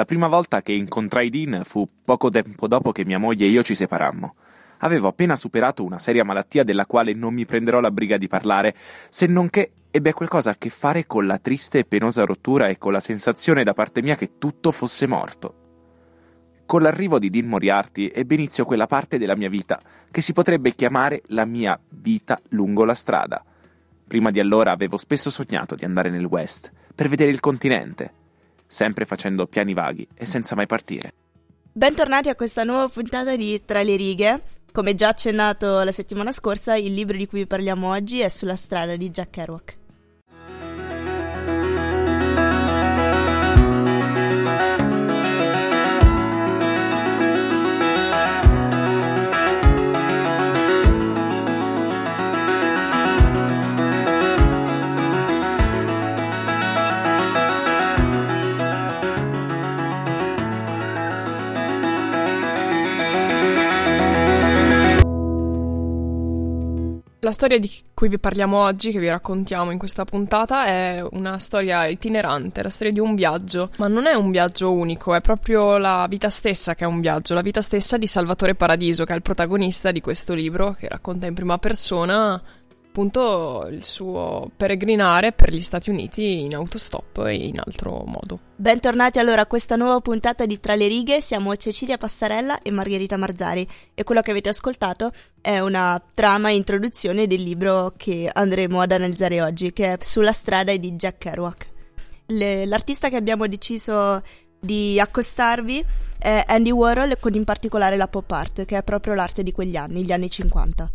La prima volta che incontrai Dean fu poco tempo dopo che mia moglie e io ci separammo. Avevo appena superato una seria malattia della quale non mi prenderò la briga di parlare, se non che ebbe qualcosa a che fare con la triste e penosa rottura e con la sensazione da parte mia che tutto fosse morto. Con l'arrivo di Dean Moriarty ebbe inizio quella parte della mia vita che si potrebbe chiamare la mia vita lungo la strada. Prima di allora avevo spesso sognato di andare nel West per vedere il continente, sempre facendo piani vaghi e senza mai partire. Bentornati a questa nuova puntata di Tra le righe. Come già accennato la settimana scorsa, il libro di cui parliamo oggi è Sulla strada di Jack Kerouac. La storia di cui vi parliamo oggi, che vi raccontiamo in questa puntata, è una storia itinerante, la storia di un viaggio, ma non è un viaggio unico, è proprio la vita stessa che è un viaggio, la vita stessa di Salvatore Paradiso, che è il protagonista di questo libro, che racconta in prima persona appunto il suo peregrinare per gli Stati Uniti in autostop e in altro modo. Bentornati allora a questa nuova puntata di Tra le righe, siamo Cecilia Passarella e Margherita Marzari e quello che avete ascoltato è una trama e introduzione del libro che andremo ad analizzare oggi, che è Sulla strada di Jack Kerouac. Le, l'artista che abbiamo deciso di accostarvi è Andy Warhol con in particolare la pop art, che è proprio l'arte di quegli anni, gli anni 50.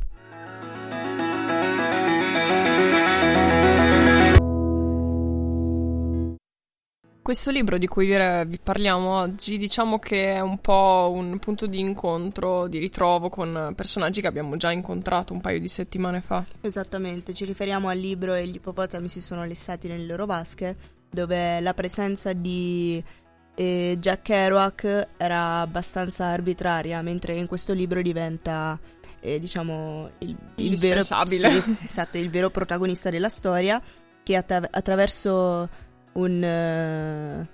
Questo libro di cui vi parliamo oggi, diciamo che è un po' un punto di incontro, di ritrovo con personaggi che abbiamo già incontrato un paio di settimane fa. Esattamente, ci riferiamo al libro E gli ippopotami si sono lessati nelle loro vasche, dove la presenza di eh, Jack Kerouac era abbastanza arbitraria, mentre in questo libro diventa eh, diciamo il, il vero, sì, esatto, il vero protagonista della storia che attra- attraverso un,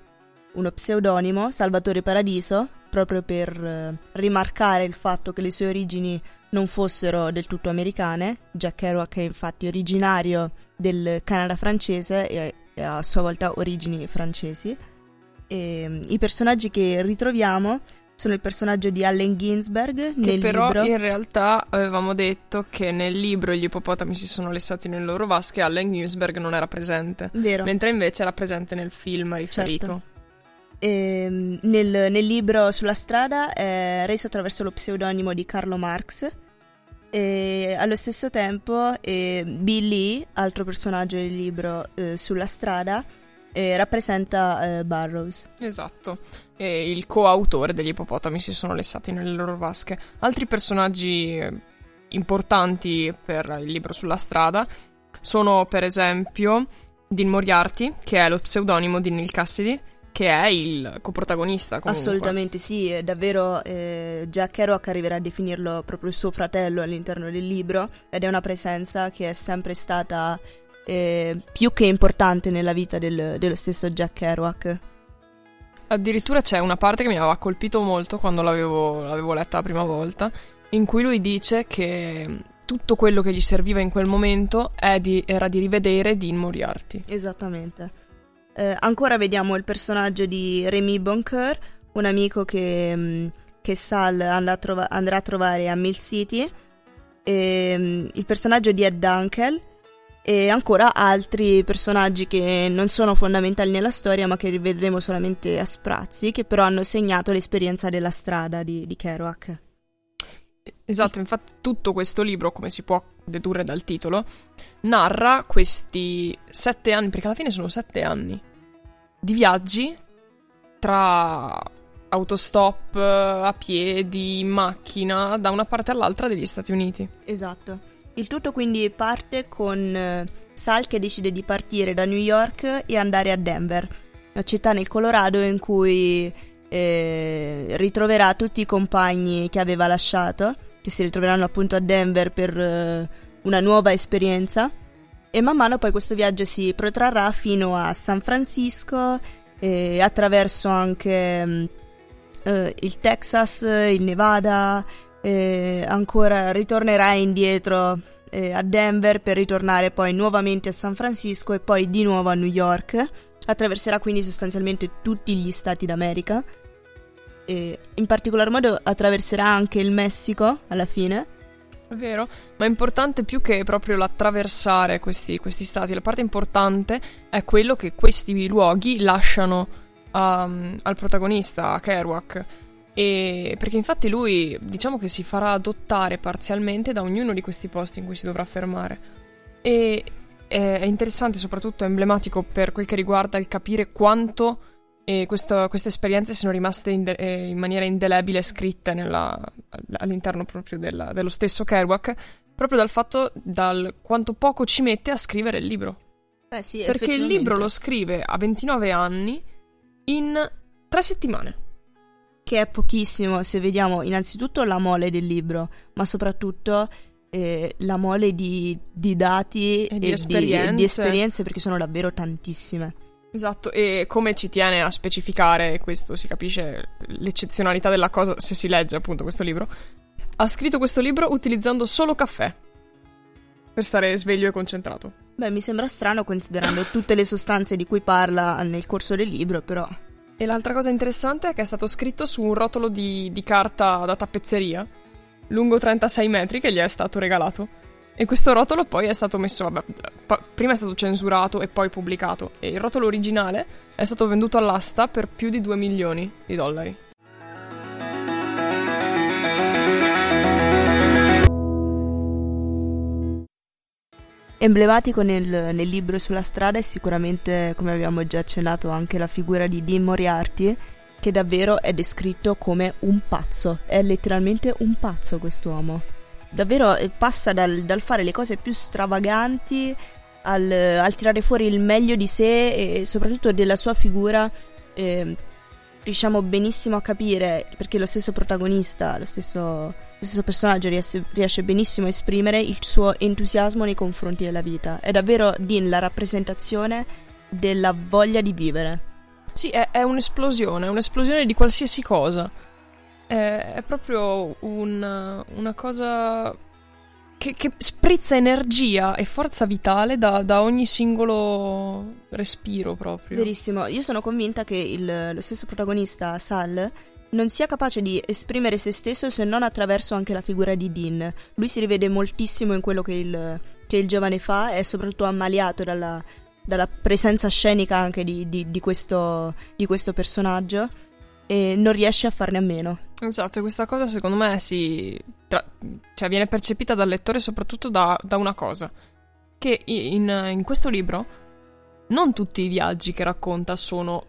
uh, uno pseudonimo, Salvatore Paradiso, proprio per uh, rimarcare il fatto che le sue origini non fossero del tutto americane. Jack Kerouac è infatti originario del Canada francese e, a sua volta origini francesi. E, um, I personaggi che ritroviamo sono il personaggio di Allen Ginsberg che però libro. in realtà avevamo detto che nel libro gli ippopotami si sono lessati nelle loro vasche Allen Ginsberg non era presente Vero. mentre invece era presente nel film riferito certo. e, ehm, nel, nel, libro sulla strada è reso attraverso lo pseudonimo di Carlo Marx e allo stesso tempo eh, Billy, altro personaggio del libro eh, sulla strada eh, rappresenta eh, Burroughs. Esatto, e il coautore degli ippopotami si sono lessati nelle loro vasche. Altri personaggi eh, importanti per il libro sulla strada sono per esempio Dean Moriarty, che è lo pseudonimo di Neil Cassidy, che è il coprotagonista. Comunque. Assolutamente sì, è davvero eh, Jack Kerouac arriverà a definirlo proprio il suo fratello all'interno del libro ed è una presenza che è sempre stata eh, più che importante nella vita del, dello stesso Jack Kerouac. Addirittura c'è una parte che mi aveva colpito molto quando l'avevo, l'avevo letta la prima volta, in cui lui dice che tutto quello che gli serviva in quel momento di, era di rivedere Dean Moriarty. Esattamente. Eh, ancora vediamo il personaggio di Remy Boncoeur, un amico che, mm, che Sal andrà a, trova- andrà a, trovare a Mill City, e, um, il personaggio di Ed Dunkel, e ancora altri personaggi che non sono fondamentali nella storia ma che rivedremo solamente a sprazzi, che però hanno segnato l'esperienza della strada di, di Kerouac. Esatto, infatti tutto questo libro, come si può dedurre dal titolo, narra questi sette anni, perché alla fine sono sette anni, di viaggi tra autostop, a piedi, in macchina, da una parte all'altra degli Stati Uniti. Esatto. Il tutto quindi parte con eh, Sal che decide di partire da New York e andare a Denver, una città nel Colorado in cui eh, ritroverà tutti i compagni che aveva lasciato, che si ritroveranno appunto a Denver per eh, una nuova esperienza. E man mano poi questo viaggio si protrarrà fino a San Francisco, eh, attraverso anche mm, eh, il Texas, il Nevada, eh, ancora ritornerà indietro eh, a Denver per ritornare poi nuovamente a San Francisco e poi di nuovo a New York. Attraverserà quindi sostanzialmente tutti gli stati d'America. E in particolar modo attraverserà anche il Messico alla fine. È vero, ma è importante più che proprio l'attraversare questi, questi stati. La parte importante è quello che questi luoghi lasciano um, al protagonista, a Kerouac. E perché infatti lui diciamo che si farà adottare parzialmente da ognuno di questi posti in cui si dovrà fermare. E è interessante, soprattutto emblematico per quel che riguarda il capire quanto eh, questo, queste esperienze siano rimaste in, de- eh, in maniera indelebile scritte nella, all'interno proprio della, dello stesso Kerouac, proprio dal fatto dal quanto poco ci mette a scrivere il libro. Eh sì, Perché il libro lo scrive a 29 anni in tre settimane che è pochissimo se vediamo innanzitutto la mole del libro, ma soprattutto eh, la mole di, di dati e, di, e esperienze. Di, di esperienze perché sono davvero tantissime. Esatto, e come ci tiene a specificare, questo si capisce l'eccezionalità della cosa se si legge appunto questo libro, ha scritto questo libro utilizzando solo caffè per stare sveglio e concentrato. Beh, mi sembra strano considerando tutte le sostanze di cui parla nel corso del libro, però. E l'altra cosa interessante è che è stato scritto su un rotolo di, di carta da tappezzeria, lungo 36 metri, che gli è stato regalato. E questo rotolo poi è stato messo, vabbè, prima è stato censurato e poi pubblicato. E il rotolo originale è stato venduto all'asta per più di 2 milioni di dollari. Emblematico nel, nel, libro sulla strada è sicuramente, come abbiamo già accennato, anche la figura di Dean Moriarty, che davvero è descritto come un pazzo. È letteralmente un pazzo quest'uomo. Davvero eh, passa dal, dal fare le cose più stravaganti al, al, tirare fuori il meglio di sé e soprattutto della sua figura. Eh, riusciamo benissimo a capire, perché lo stesso protagonista, lo stesso lo stesso personaggio riesce, riesce, benissimo a esprimere il suo entusiasmo nei confronti della vita. È davvero Dean la rappresentazione della voglia di vivere. Sì, è, è un'esplosione, è un'esplosione di qualsiasi cosa. È, è proprio una, una cosa che, che, sprizza energia e forza vitale da, da, ogni singolo respiro proprio. Verissimo, io sono convinta che il, lo stesso protagonista, Sal, non sia capace di esprimere se stesso se non attraverso anche la figura di Dean. Lui si rivede moltissimo in quello che il, che il giovane fa, è soprattutto ammaliato dalla, dalla presenza scenica anche di, di, di, questo, di, questo, personaggio e non riesce a farne a meno. Esatto, questa cosa secondo me si, tra, cioè, viene percepita dal lettore soprattutto da, da una cosa, che in, in questo libro non tutti i viaggi che racconta sono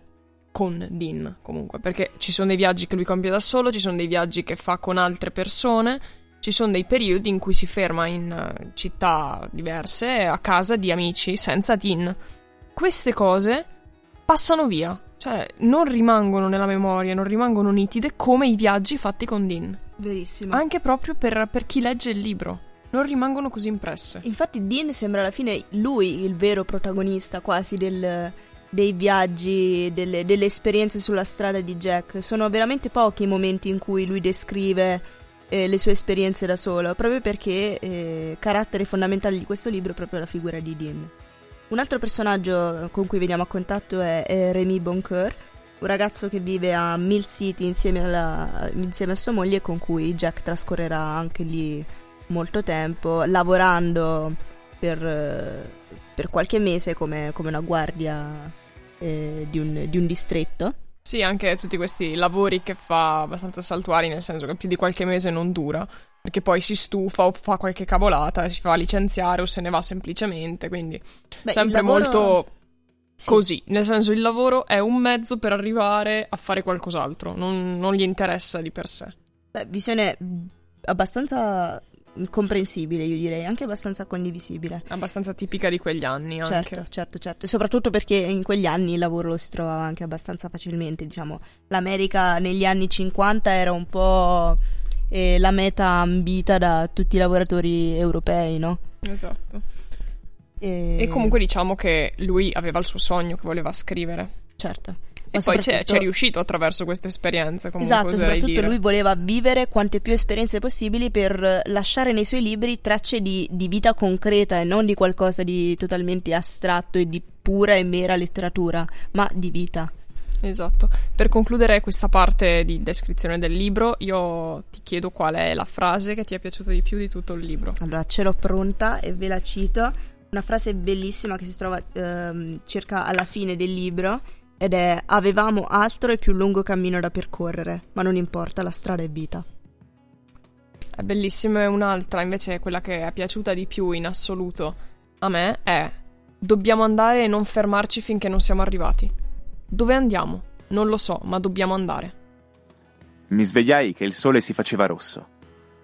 con Dean comunque, perché ci sono dei viaggi che lui compie da solo, ci sono dei viaggi che fa con altre persone, ci sono dei periodi in cui si ferma in eh, città diverse, a casa di amici, senza Dean. Queste cose passano via, cioè non rimangono nella memoria, non rimangono nitide come i viaggi fatti con Dean. Verissimo. Anche proprio per, per chi legge il libro non rimangono così impresse. Infatti Dean sembra alla fine lui il vero protagonista quasi del, dei viaggi, delle, delle, esperienze sulla strada di Jack. Sono veramente pochi i momenti in cui lui descrive eh, le sue esperienze da solo, proprio perché eh, carattere fondamentale di questo libro è proprio la figura di Dean. Un altro personaggio con cui veniamo a contatto è, è Rémi Boncoeur, un ragazzo che vive a Mill City insieme, alla, insieme a sua moglie con cui Jack trascorrerà anche lì molto tempo, lavorando per, eh, per qualche mese come, come una guardia eh, di, un, di un distretto. Sì, anche tutti questi lavori che fa abbastanza saltuari, nel senso che più di qualche mese non dura, perché poi si stufa o fa qualche cavolata, si fa licenziare o se ne va semplicemente, quindi Beh, sempre lavoro... molto sì. così, nel senso il lavoro è un mezzo per arrivare a fare qualcos'altro, non, non gli interessa di per sé. Beh, visione abbastanza comprensibile, io direi, anche abbastanza condivisibile. Abbastanza tipica di quegli anni, anche. Certo, certo, certo. E soprattutto perché in quegli anni il lavoro lo si trovava anche abbastanza facilmente, diciamo. L'America negli anni 50 era un po' eh, la meta ambita da tutti i lavoratori europei, no? Esatto. E... e comunque diciamo che lui aveva il suo sogno che voleva scrivere. Certo. E poi c'è, c'è, riuscito attraverso queste esperienze, comunque Esatto, soprattutto dire. lui voleva vivere quante più esperienze possibili per lasciare nei suoi libri tracce di, di vita concreta e non di qualcosa di totalmente astratto e di pura e mera letteratura, ma di vita. Esatto. Per concludere questa parte di descrizione del libro, io ti chiedo qual è la frase che ti è piaciuta di più di tutto il libro. Allora, ce l'ho pronta e ve la cito. Una frase bellissima che si trova ehm, circa alla fine del libro ed è avevamo altro e più lungo cammino da percorrere, ma non importa, la strada è vita. È bellissima e un'altra invece quella che è piaciuta di più in assoluto a me è dobbiamo andare e non fermarci finché non siamo arrivati. Dove andiamo? Non lo so, ma dobbiamo andare. Mi svegliai che il sole si faceva rosso.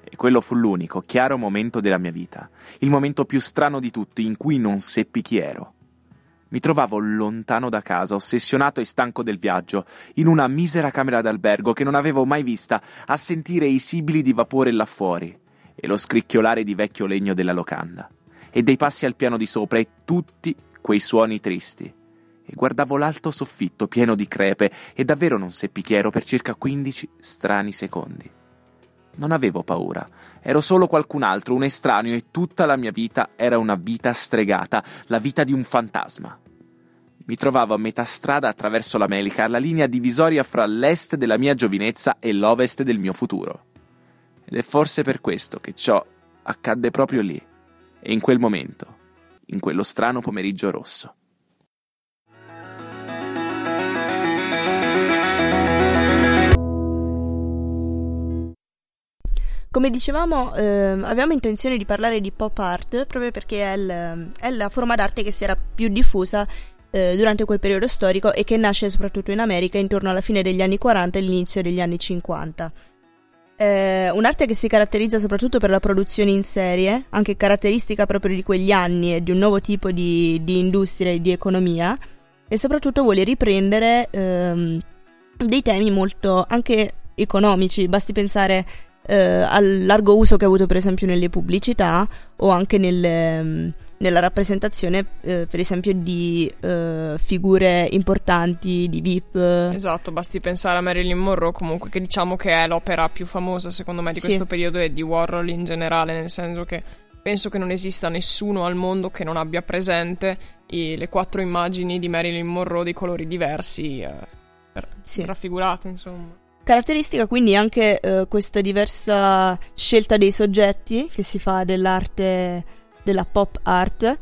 E quello fu l'unico, chiaro momento della mia vita, il momento più strano di tutti in cui non seppi chi ero. Mi trovavo lontano da casa, ossessionato e stanco del viaggio, in una misera camera d'albergo che non avevo mai vista, a sentire i sibili di vapore là fuori e lo scricchiolare di vecchio legno della locanda, e dei passi al piano di sopra e tutti quei suoni tristi e guardavo l'alto soffitto pieno di crepe e davvero non seppi chi ero per circa 15 strani secondi. Non avevo paura, ero solo qualcun altro, un estraneo e tutta la mia vita era una vita stregata, la vita di un fantasma. Mi trovavo a metà strada attraverso l'America, alla linea divisoria fra l'est della mia giovinezza e l'ovest del mio futuro. Ed è forse per questo che ciò accadde proprio lì, e in quel momento, in quello strano pomeriggio rosso. Come dicevamo, eh, avevamo intenzione di parlare di pop art proprio perché è, il, è la forma d'arte che si era più diffusa eh, durante quel periodo storico e che nasce soprattutto in America intorno alla fine degli anni 40 e all'inizio degli anni 50. Eh, un'arte che si caratterizza soprattutto per la produzione in serie, anche caratteristica proprio di quegli anni e di un nuovo tipo di, di industria e di economia, e soprattutto vuole riprendere ehm, dei temi molto anche economici, basti pensare eh, al largo uso che ha avuto per esempio nelle pubblicità o anche nelle, mm, nella rappresentazione eh, per esempio di eh, figure importanti di VIP. Esatto, basti pensare a Marilyn Monroe comunque che diciamo che è l'opera più famosa secondo me di questo sì. periodo e di Warhol in generale, nel senso che penso che non esista nessuno al mondo che non abbia presente i, le quattro immagini di Marilyn Monroe di colori diversi, eh, sì. raffigurate insomma. Caratteristica quindi anche eh, questa diversa scelta dei soggetti che si fa dell'arte, della pop art.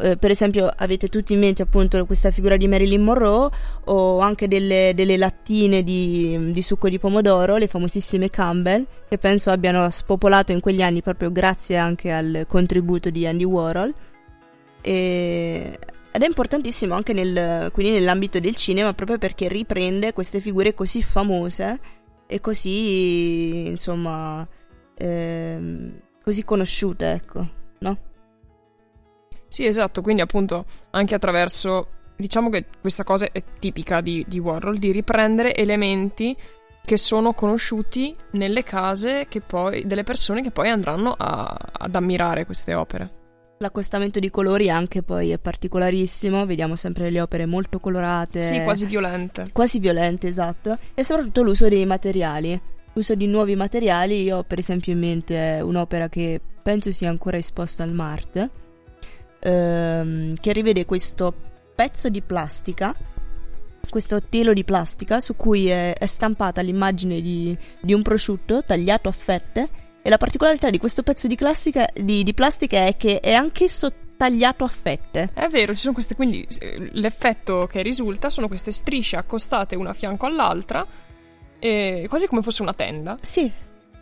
Eh, per esempio avete tutti in mente appunto questa figura di Marilyn Monroe o anche delle, delle lattine di, di, succo di pomodoro, le famosissime Campbell, che penso abbiano spopolato in quegli anni proprio grazie anche al contributo di Andy Warhol. E ed è importantissimo anche nel, quindi nell'ambito del cinema proprio perché riprende queste figure così famose e così, insomma, ehm, così conosciute, ecco, no? Sì, esatto, quindi appunto anche attraverso, diciamo che questa cosa è tipica di, di Warhol, di riprendere elementi che sono conosciuti nelle case poi, delle persone che poi andranno a, ad ammirare queste opere. L'accostamento di colori anche poi è particolarissimo, vediamo sempre le opere molto colorate. Sì, quasi violente. Quasi violente, esatto. E soprattutto l'uso dei materiali. L'uso di nuovi materiali, io ho per esempio in mente un'opera che penso sia ancora esposta al Mart, ehm, che rivede questo pezzo di plastica, questo telo di plastica su cui è, è stampata l'immagine di, di un prosciutto tagliato a fette e la particolarità di questo pezzo di, di, di plastica è che è anch'esso tagliato a fette. È vero, ci sono queste, quindi l'effetto che risulta sono queste strisce accostate una a fianco all'altra, quasi come fosse una tenda. Sì.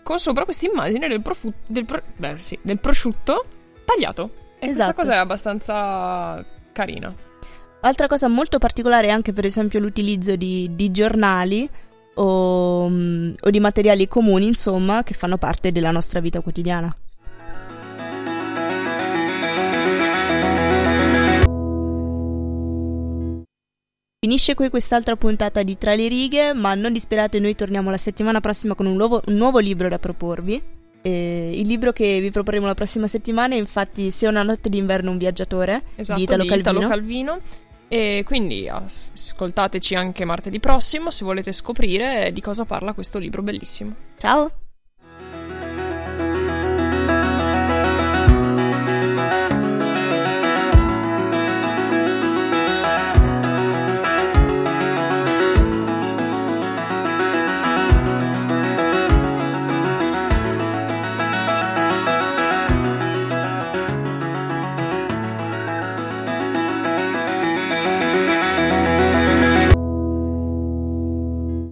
Con sopra questa immagine del, profu- del, pro- beh, sì, del prosciutto tagliato. E esatto. questa cosa è abbastanza carina. Altra cosa molto particolare è anche per esempio l'utilizzo di, di giornali o, mm, o di materiali comuni, insomma, che fanno parte della nostra vita quotidiana. Finisce qui quest'altra puntata di Tra le righe, ma non disperate, noi torniamo la settimana prossima con un nuovo, un nuovo libro da proporvi. Eh, il libro che vi proporremo la prossima settimana è infatti Se una notte d'inverno un viaggiatore esatto, di Italo di Calvino. Italo Calvino E quindi ascoltateci anche martedì prossimo se volete scoprire di cosa parla questo libro bellissimo. Ciao!